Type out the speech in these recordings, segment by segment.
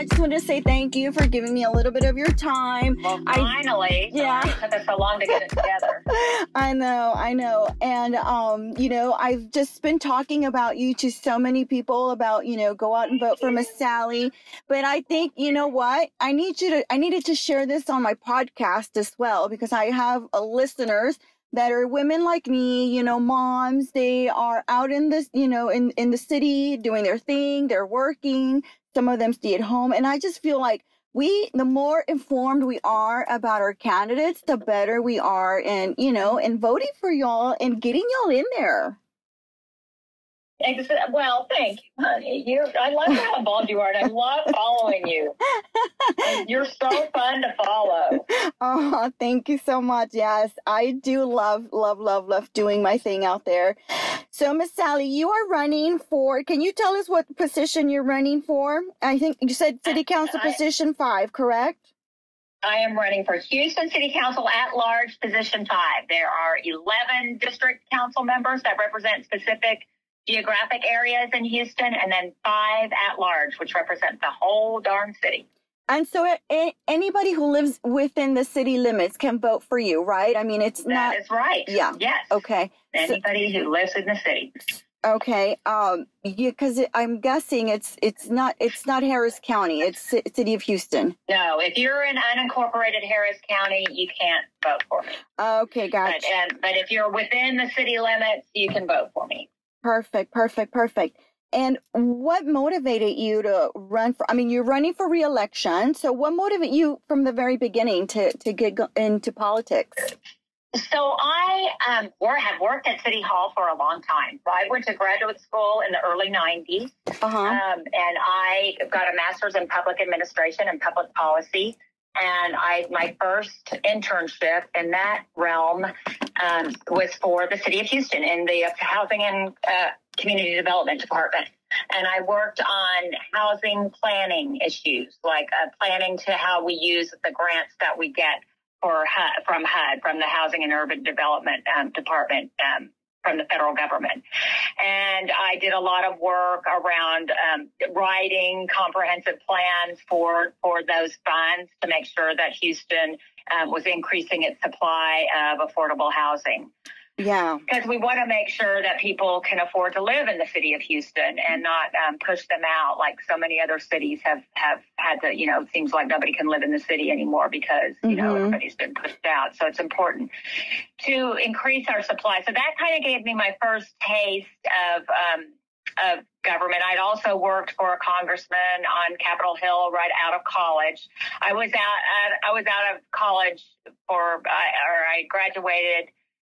I just want to say thank you for giving me a little bit of your time. Well, I- finally. Yeah. Sorry It took us so long to get it together. I know, I know. And um, you know, I've just been talking about you to so many people about, you know, go out and vote for Miss Sallie. But I think, you know what? I need you to I needed to share this on my podcast as well because I have uh, listeners that are women like me, you know, moms. They are out in this, you know, in in the city doing their thing. They're working. Some of them stay at home, and I just feel like we the more informed we are about our candidates the better we are in you know in voting for y'all and getting y'all in there Well, thank you, honey. You, I love how involved you are, and I love following you. You're so fun to follow. oh thank you so much yes i do love love love love doing my thing out there so miss sallie you are running for can you tell us what position you're running for i think you said city council I- position five correct I am running for Houston City Council at large, position five. There are 11 district council members that represent specific geographic areas in Houston, and then five at large, which represent the whole darn city. And so a- anybody who lives within the city limits can vote for you right i mean it's not That is right. Yeah. Yes. okay So- Anybody who lives in the city. Okay. Um. Yeah. Because I'm guessing it's it's not it's not Harris County. It's Ci- City of Houston. No, if you're in unincorporated Harris County, you can't vote for me. Okay. Gotcha. But, and, but if you're within the city limits, you can vote for me. Perfect. Perfect. Perfect. And what motivated you to run for? I mean, you're running for reelection. So, what motivated you from the very beginning to to get into politics? So I um, have worked at City Hall for a long time. So I went to graduate school in the early 90s, Uh huh. um, and I got a master's in public administration and public policy. And I my first internship in that realm um, was for the city of Houston in the housing and uh, community development department. And I worked on housing planning issues, like uh, planning to how we use the grants that we get for HUD, from HUD, from the Housing and Urban Development um, Department, um, from the federal government. And I did a lot of work around um, writing comprehensive plans for for those funds to make sure that Houston um, was increasing its supply of affordable housing Yeah. because we want to make sure that people can afford to live in the city of Houston and not um, push them out like so many other cities have have had to. You know, it seems like nobody can live in the city anymore because you know Mhm. everybody's been pushed out. So it's important to increase our supply. So that kind of gave me my first taste of. Um, of government. I'd also worked for a congressman on Capitol Hill right out of college. I was out at, I was out of college for I or I graduated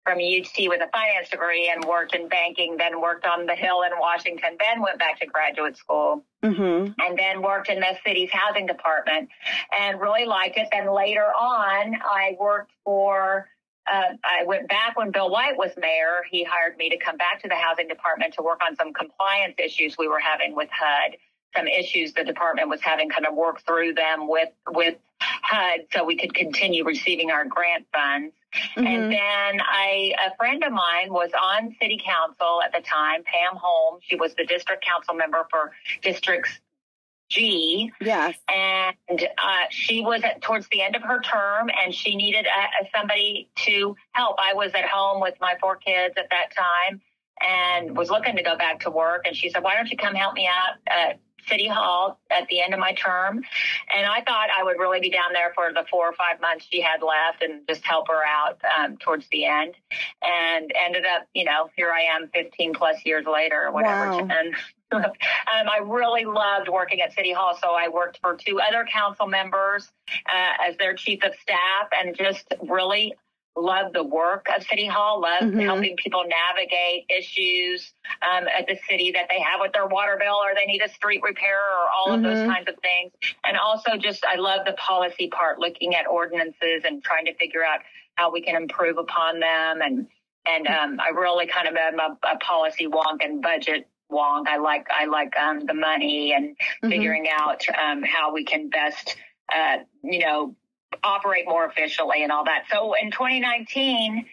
from UT with a finance degree and worked in banking, then worked on the Hill in Washington, then went back to graduate school Mm-hmm. and then worked in the city's housing department and really liked it. Then later on, I worked for, uh, I went back when Bill White was mayor. He hired me to come back to the housing department to work on some compliance issues we were having with HUD. Some issues the department was having, kind of work through them with with HUD, so we could continue receiving our grant funds. Mm-hmm. And then I, a friend of mine was on city council at the time, Pam Holmes. She was the district council member for districts G, Yes. and uh, she was at, towards the end of her term, and she needed uh somebody to help. I was at home with my four kids at that time, and was looking to go back to work. And she said, "Why don't you come help me out at City Hall at the end of my term?" And I thought I would really be down there for the four or five months she had left, and just help her out um, towards the end. And ended up, you know, here I am, 15 plus years later, or whatever. Wow. And um, I really loved working at City Hall, so I worked for two other council members uh, as their chief of staff, and just really loved the work of City Hall. Loved Mhm. helping people navigate issues um, at the city that they have with their water bill, or they need a street repair, or all of those Mhm. kinds of things. And also, just I love the policy part, looking at ordinances and trying to figure out how we can improve upon them and. And um, I really kind of am a, a policy wonk and budget wonk. I like I like um, the money and Mhm. figuring out um, how we can best, uh, you know, operate more efficiently and all that. So in 2019,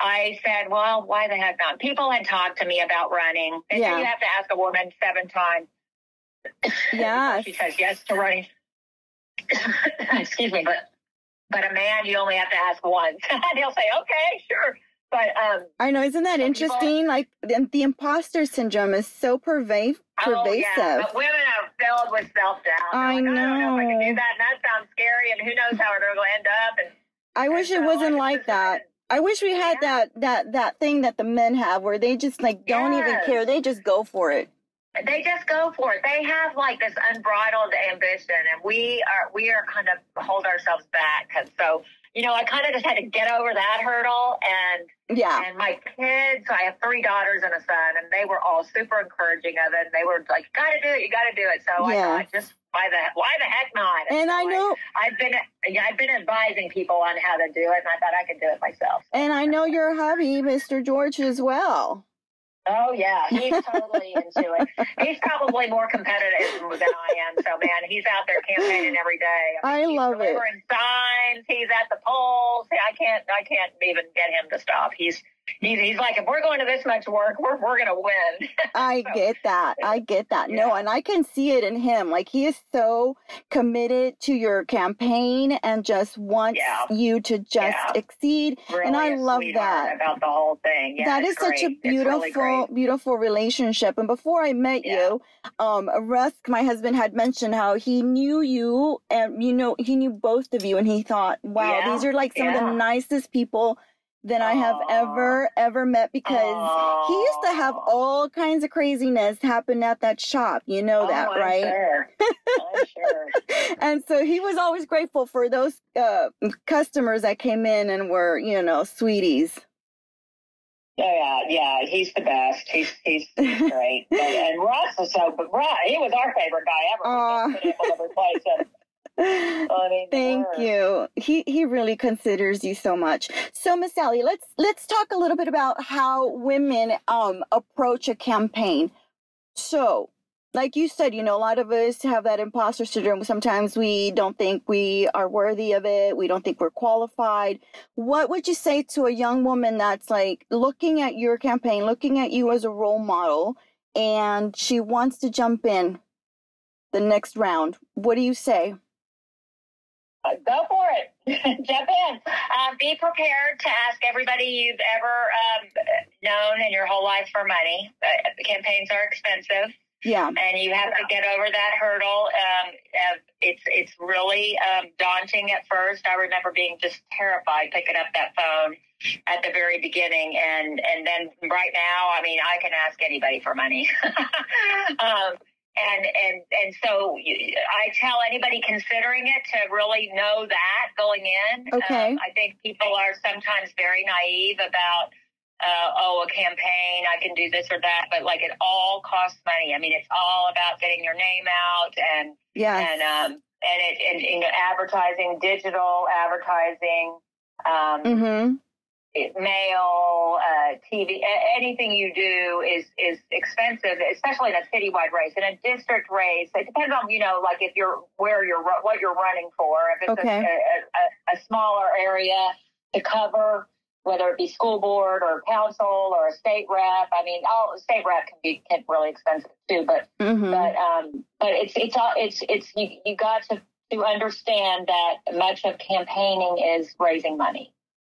I said, well, why the heck not? People had talked to me about running. They Yeah. you have to ask a woman seven times. Yeah. She says yes to running. Excuse me, but but a man, you only have to ask once. and he'll say, okay, sure. But um, I know, isn't that Some people- interesting? Like the, the imposter syndrome is so pervasive. Oh pervasive. yeah, but women are filled with self doubt. I like, oh, I don't know if I can do that, and that sounds scary, and who knows how to end up. And I wish it wasn't like that. I wish we had Yeah. that that that thing that the men have where they just like don't even care. They just go for it. they just go for it. They have like this unbridled ambition, and we are we are kind of hold ourselves back. And so, you know, I kind of just had to get over that hurdle. And Yeah. and my kids, I have three daughters and a son, and they were all super encouraging of it. And they were like, "You got to do it. You got to do it." So Yeah. I thought, just why the why the heck not? And I so know I've been yeah, I've been advising people on how to do it, and I thought I could do it myself. and I know your hubby, Mr. George, as well. Oh yeah, he's totally into it. He's probably more competitive than I am. So man, he's out there campaigning every day. I he's love it. signs. He's at the polls. I can't. I can't even get him to stop. He's he's he's like, if we're going to this much work, we're we're gonna win. I So, get that. I get that. No, and I can see it in him. Like he is so committed to your campaign and just wants Yeah. you to just Yeah. exceed. Really And I love that. about the whole thing. Yeah, that is it's such a great. It's really beautiful, beautiful relationship. And before I met Yeah. you, um, Russ, my husband, had mentioned how he knew you and you know he knew both of you, and he thought, "Wow, Yeah. these are like some of the nicest people that I have ever ever met." Because he used to have all kinds of craziness happen at that shop. You know that, oh, I'm right? Sure. I'm sure. And so he was always grateful for those uh, customers that came in and were, you know, sweeties. Yeah, yeah, yeah. He's the best. He's he's, he's great. and, and Russ was so, but Russ, he was our favorite guy ever. Aw. We just been able to replace him. Thank you. He he really considers you so much. So Miss Sallie, let's let's talk a little bit about how women um approach a campaign. So, like you said, you know, a lot of us have that imposter syndrome. Sometimes we don't think we are worthy of it. We don't think we're qualified. What would you say to a young woman that's like looking at your campaign, looking at you as a role model, and she wants to jump in the next round? What do you say? Go for it. Jump in. Um, be prepared to ask everybody you've ever um, known in your whole life for money. Uh, campaigns are expensive. Yeah. and you have to get over that hurdle. Um, it's it's really um, daunting at first. I remember being just terrified picking up that phone at the very beginning, and and then right now, I mean, I can ask anybody for money. um, and and and so I tell anybody considering it to really know that going in. Okay. Um, I think people are sometimes very naive about uh, oh, a campaign, I can do this or that, but like it all costs money. I mean, it's all about getting your name out and yeah, and um and it and, you know advertising, digital advertising, um, mm-hmm. Mail, uh, TV, anything you do is is expensive, especially in a citywide race. In a district race, it depends on you know like if you're where you're what you're running for. If it's Okay. a, a, a, a smaller area to cover, whether it be school board or council or a state rep. I mean, all state rep can be can really expensive too, but Mm-hmm. but um, but it's it's all it's it's you you got to to understand that much of campaigning is raising money.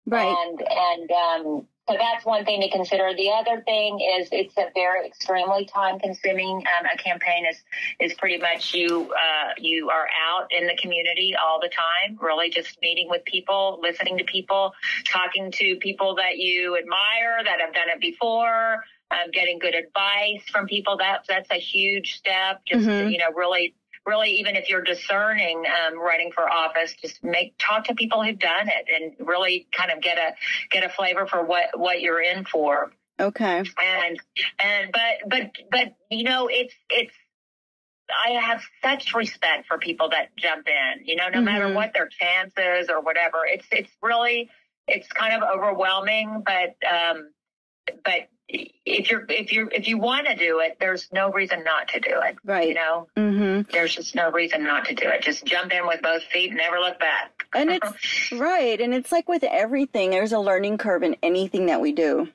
Right. And and um, so that's one thing to consider. The other thing is it's a very extremely time consuming. Um, a campaign is is pretty much you uh, you are out in the community all the time, really just meeting with people, listening to people, talking to people that you admire that have done it before. Um, getting good advice from people that that's a huge step. Just Mhm. you know, really really even if you're discerning um, running for office just make talk to people who've done it and really kind of get a get a flavor for what what you're in for Okay. and and but but but you know it's it's I have such respect for people that jump in you know no matter Mhm. what their chances or whatever it's it's really it's kind of overwhelming but um but if you're if you if you want to do it, there's no reason not to do it. Right. You know, Mm-hmm. there's just no reason not to do it. Just jump in with both feet and never look back. And it's right. And it's like with everything, there's a learning curve in anything that we do.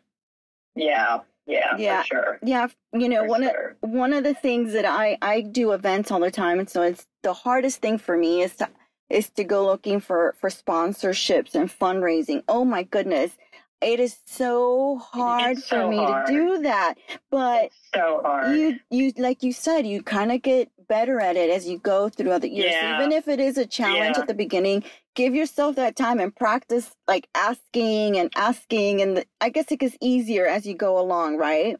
yeah, yeah, Yeah. for sure. Yeah. You know, For one sure. of one of the things that I I do events all the time, and so it's the hardest thing for me is to is to go looking for for sponsorships and fundraising. Oh my goodness. It is so hard It's for so me hard. to do that. But It's so hard. you you like you said you kind of get better at it as you go throughout the years Yeah. even if it is a challenge Yeah. at the beginning give yourself that time and practice like asking and asking and the, i guess it gets easier as you go along right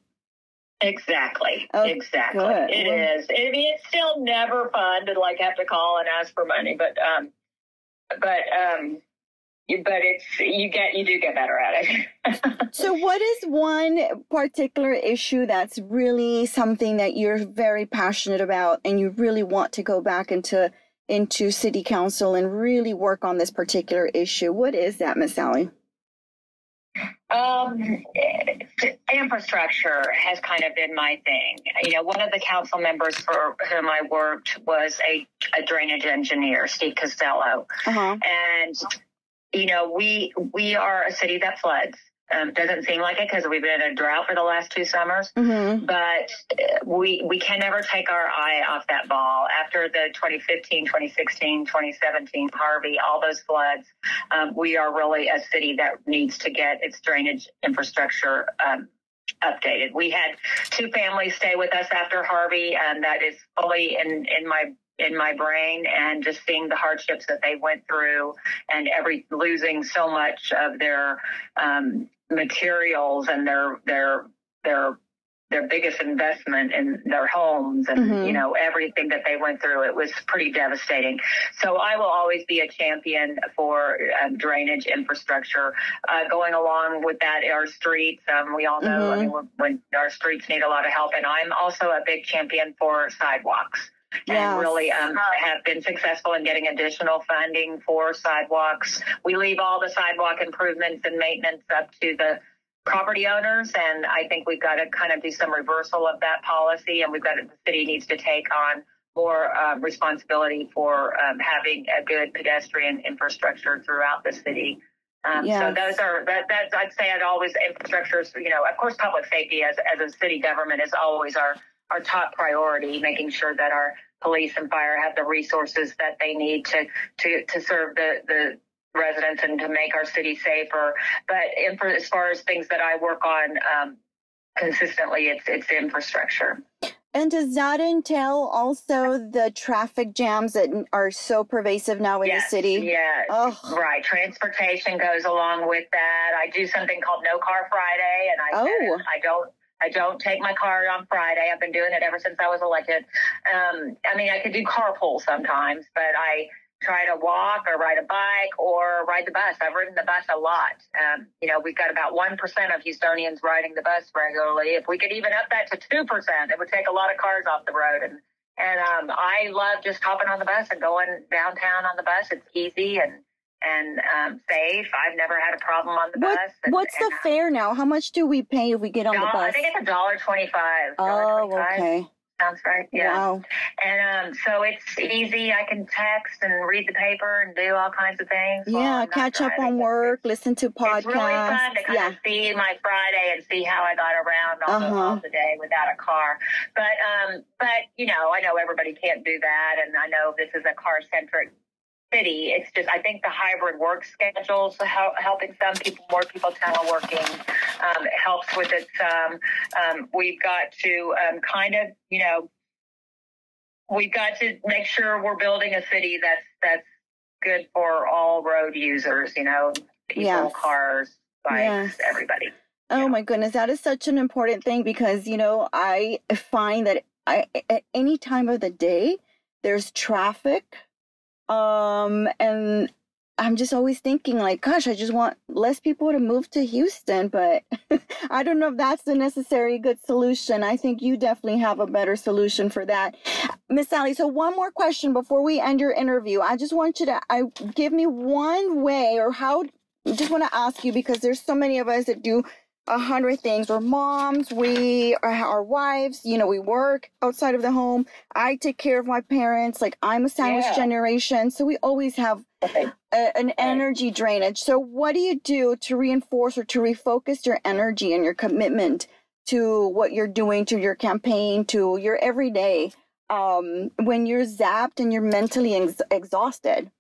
Exactly. Oh, exactly. good. It Well- is. I mean, it's still never fun to like have to call and ask for money, but um, but um, but it's you get you do get better at it. so what is one particular issue that's really something that you're very passionate about and you really want to go back into into city council and really work on this particular issue what is that miss sallie Um, infrastructure has kind of been my thing. You know, one of the council members for whom I worked was a, a drainage engineer, Steve Costello, uh-huh and you know, we we are a city that floods. Um, doesn't seem like it because we've been in a drought for the last two summers. mm-hmm. but uh, we we can never take our eye off that ball. After the 2015, 2016, 2017 Harvey, all those floods, um, we are really a city that needs to get its drainage infrastructure um, updated. We had two families stay with us after Harvey, and that is fully in in my in my brain and just seeing the hardships that they went through and every losing so much of their um, materials and their their their their biggest investment in their homes and Mhm. you know everything that they went through it was pretty devastating so i will always be a champion for um, drainage infrastructure uh, going along with that our streets um, we all know i Mhm. mean when our streets need a lot of help and i'm also a big champion for sidewalks Yes. and really um, have been successful in getting additional funding for sidewalks. We leave all the sidewalk improvements and maintenance up to the property owners, and I think we've got to kind of do some reversal of that policy, and we've got to, the city needs to take on more uh, responsibility for um, having a good pedestrian infrastructure throughout the city. Um, Yes. So those are that. That's I'd say I'd always infrastructure. You know, of course, public safety as as a city government is always our our top priority, making sure that our police and fire have the resources that they need to to to serve the the residents and to make our city safer. But in, for, as far as things that I work on um, consistently, it's it's infrastructure. And does that entail also the traffic jams that are so pervasive now in yes, the city? Yes. Oh. Right. Transportation goes along with that. I do something called No Car Friday, and I Oh. I don't. I don't take my car on Friday. I've been doing it ever since I was elected. Um, I mean, I could do carpool sometimes, but I try to walk or ride a bike or ride the bus. I've ridden the bus a lot. Um, you know, we've got about 1% of Houstonians riding the bus regularly. If we could even up that to 2%, it would take a lot of cars off the road. And, and um, I love just hopping on the bus and going downtown on the bus. It's easy and and um, safe. I've never had a problem on the What, bus. And, what's the fare now? How much do we pay if we get on the dollar- I bus? think it's a dollar twenty-five. Oh, okay. Sounds right. Yeah. Wow. And um, so it's easy. I can text and read the paper and do all kinds of things. Yeah, catch up on work, listen to podcasts. It's really fun to kind yeah. of see my Friday and see how I got around all, the, Uh-huh. all the day without a car. But um, but you know, I know everybody can't do that, and I know this is a car centric city. It's just I think the hybrid work schedules hel- helping some people, more people teleworking um, helps with it. Um, um, we've got to um, kind of you know we've got to make sure we're building a city that's that's good for all road users. You know, people, Yes. cars, bikes, Yes. everybody. Oh Yeah. my goodness, that is such an important thing because you know I find that I at any time of the day there's traffic, um, and I'm just always thinking like, gosh, I just want less people to move to Houston, but I don't know if that's the necessary good solution. I think you definitely have a better solution for that, Miss Sallie. So one more question before we end your interview. I just want you to I give me one way or how. I just want to ask you because there's so many of us that do a hundred things. We're moms, we are our wives, you know, we work outside of the home. I take care of my parents. Like I'm a sandwich Yeah. generation. So we always have Okay. a, an energy drainage. So what do you do to reinforce or to refocus your energy and your commitment to what you're doing, to your campaign, to your everyday, um, when you're zapped and you're mentally ex- exhausted?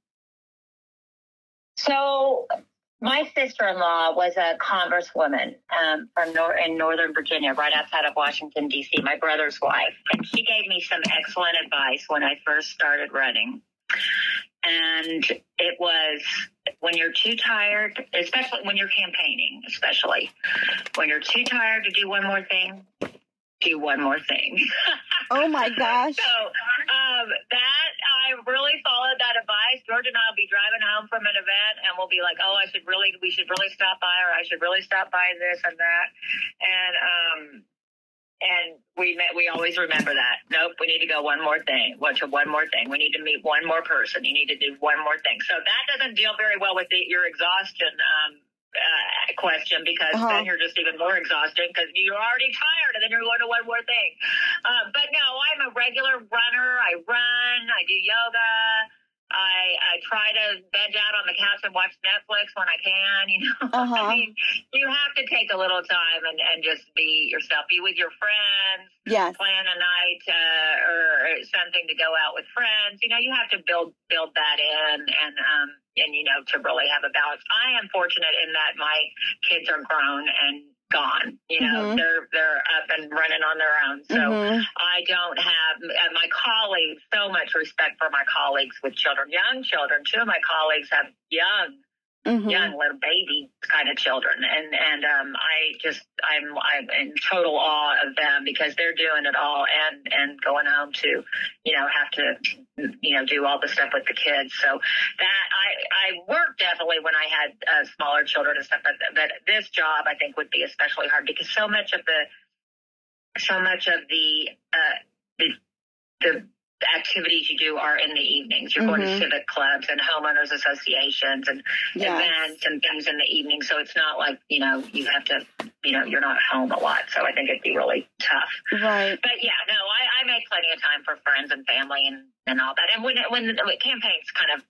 So my sister-in-law was a congresswoman um, from nor- in Northern Virginia, right outside of Washington D.C. My brother's wife, and she gave me some excellent advice when I first started running. And it was when you're too tired, especially when you're campaigning, especially when you're too tired to do one more thing, do one more thing. Oh my gosh. So um, that I really followed that advice. George and I will be driving home from an event, and we'll be like, "Oh, I should really, we should really stop by, or I should really stop by this and that," and um, and we met, we always remember that. Nope, we need to go one more thing. What to one more thing? We need to meet one more person. You need to do one more thing. So that doesn't deal very well with the, your exhaustion. Um, uh, question because Uh-huh. then you're just even more exhausted because you're already tired and then you're going to one more thing. Uh, but no, I'm a regular runner. I run. I do yoga. I I try to veg out on the couch and watch Netflix when I can. You know, Uh-huh. I mean, you have to take a little time and and just be yourself. Be with your friends. Yes. Plan a night uh, or something to go out with friends. You know, you have to build build that in and um and you know to really have a balance. I am fortunate in that my kids are grown and gone. You know, Mhm. they're they're up and running on their own. So. Mhm. I don't have uh, my colleagues so much respect for my colleagues with children, young children. Two of my colleagues have young, Mhm. young little baby kind of children, and and um, I just I'm I'm in total awe of them because they're doing it all and and going home to, you know, have to you know do all the stuff with the kids. So that I I worked definitely when I had uh, smaller children and stuff, but but this job I think would be especially hard because so much of the so much of the uh, the, the activities you do are in the evenings. You're going Mhm. to civic clubs and homeowners associations and Yes. events and things in the evening. So it's not like you know you have to you know you're not home a lot. So I think it'd be really tough. Right. But yeah, no, I, I make plenty of time for friends and family and and all that. And when when the when campaigns kind of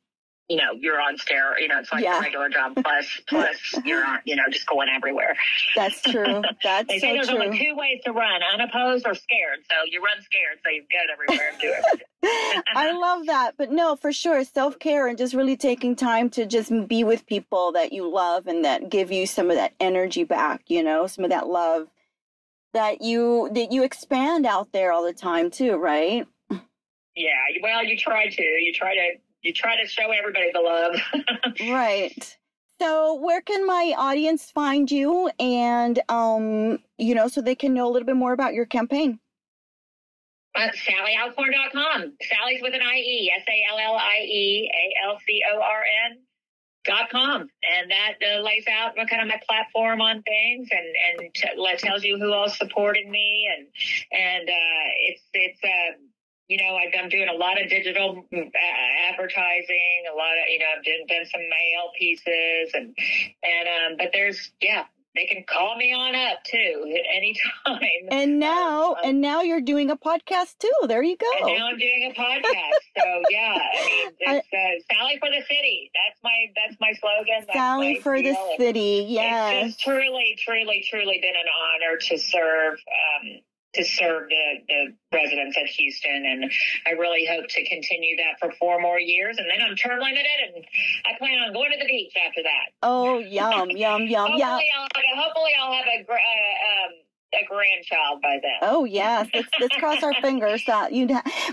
you know you're on stare, you know it's like Yeah. a regular job plus plus you're on you know just going everywhere. That's true. That's They say so there's true. only two ways to run: unopposed or scared. So you run scared, so you get everywhere and do everything. I love that. But no, for sure, self care and just really taking time to just be with people that you love and that give you some of that energy back, you know, some of that love that you that you expand out there all the time too, right? Yeah, well, you try to. You try to. You try to show everybody the love. Right. So where can my audience find you and um you know so they can know a little bit more about your campaign? Uh, SallieAlcorn.com. Sallie's with an I-E. S-A-L-L-I-E A-L-C-O-R-N dot com. And that uh, lays out what kind of my platform on things and, and t- tells you who all's supporting me. And, and, uh, it's, it's, uh, you know, I've done doing a lot of digital mm, advertising, a lot of, you know, I've done, done some mail pieces and, and, um, but there's, yeah, they can call me on up too at any time. And now Um, and now you're doing a podcast too. There you go. and now I'm doing a podcast. so yeah, I mean, it's uh, Sallie for the city. That's my that's my slogan. That's Sallie my for the deal. And city. It's Yes. just truly, truly, truly been an honor to serve. Um, to serve the, the residents of Houston, and I really hope to continue that for four more years, and then I'm term limited, and I plan on going to the beach after that. Oh, yum, yum, yum, hopefully, yeah. I'll hopefully I'll have a, uh, um, a grandchild by then. Oh yes, let's let's cross our fingers that you.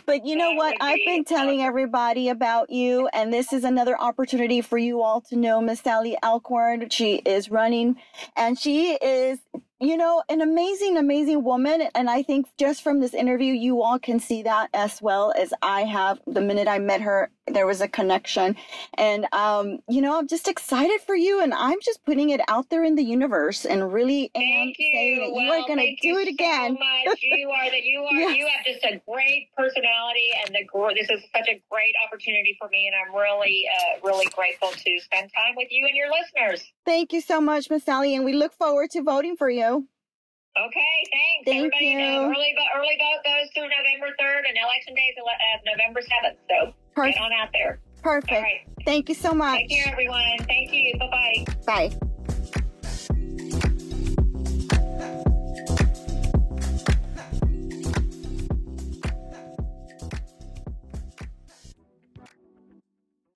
But you know what? I've been telling everybody about you, and this is another opportunity for you all to know Miss Sallie Alcorn. She is running, and she is you know, an amazing, amazing woman. And I think just from this interview, you all can see that as well as I have. The minute I met her, there was a connection. And, um, you know, I'm just excited for you. And I'm just putting it out there in the universe and really thank you. saying that well, you are going to do it so again. Much. You are that you are Yes. you have just a great personality, and the this is such a great opportunity for me, and I'm really uh, really grateful to spend time with you and your listeners. Thank you so much, Miss Sallie. And we look forward to voting for you. Okay, thanks. Thank Everybody, you. know, early vo- early vote goes through November third, and election day is ele- uh, November seventh. So Perfect. get on out there. Perfect. Right. Thank you so much. Take care, everyone. Thank you. Bye bye. Bye.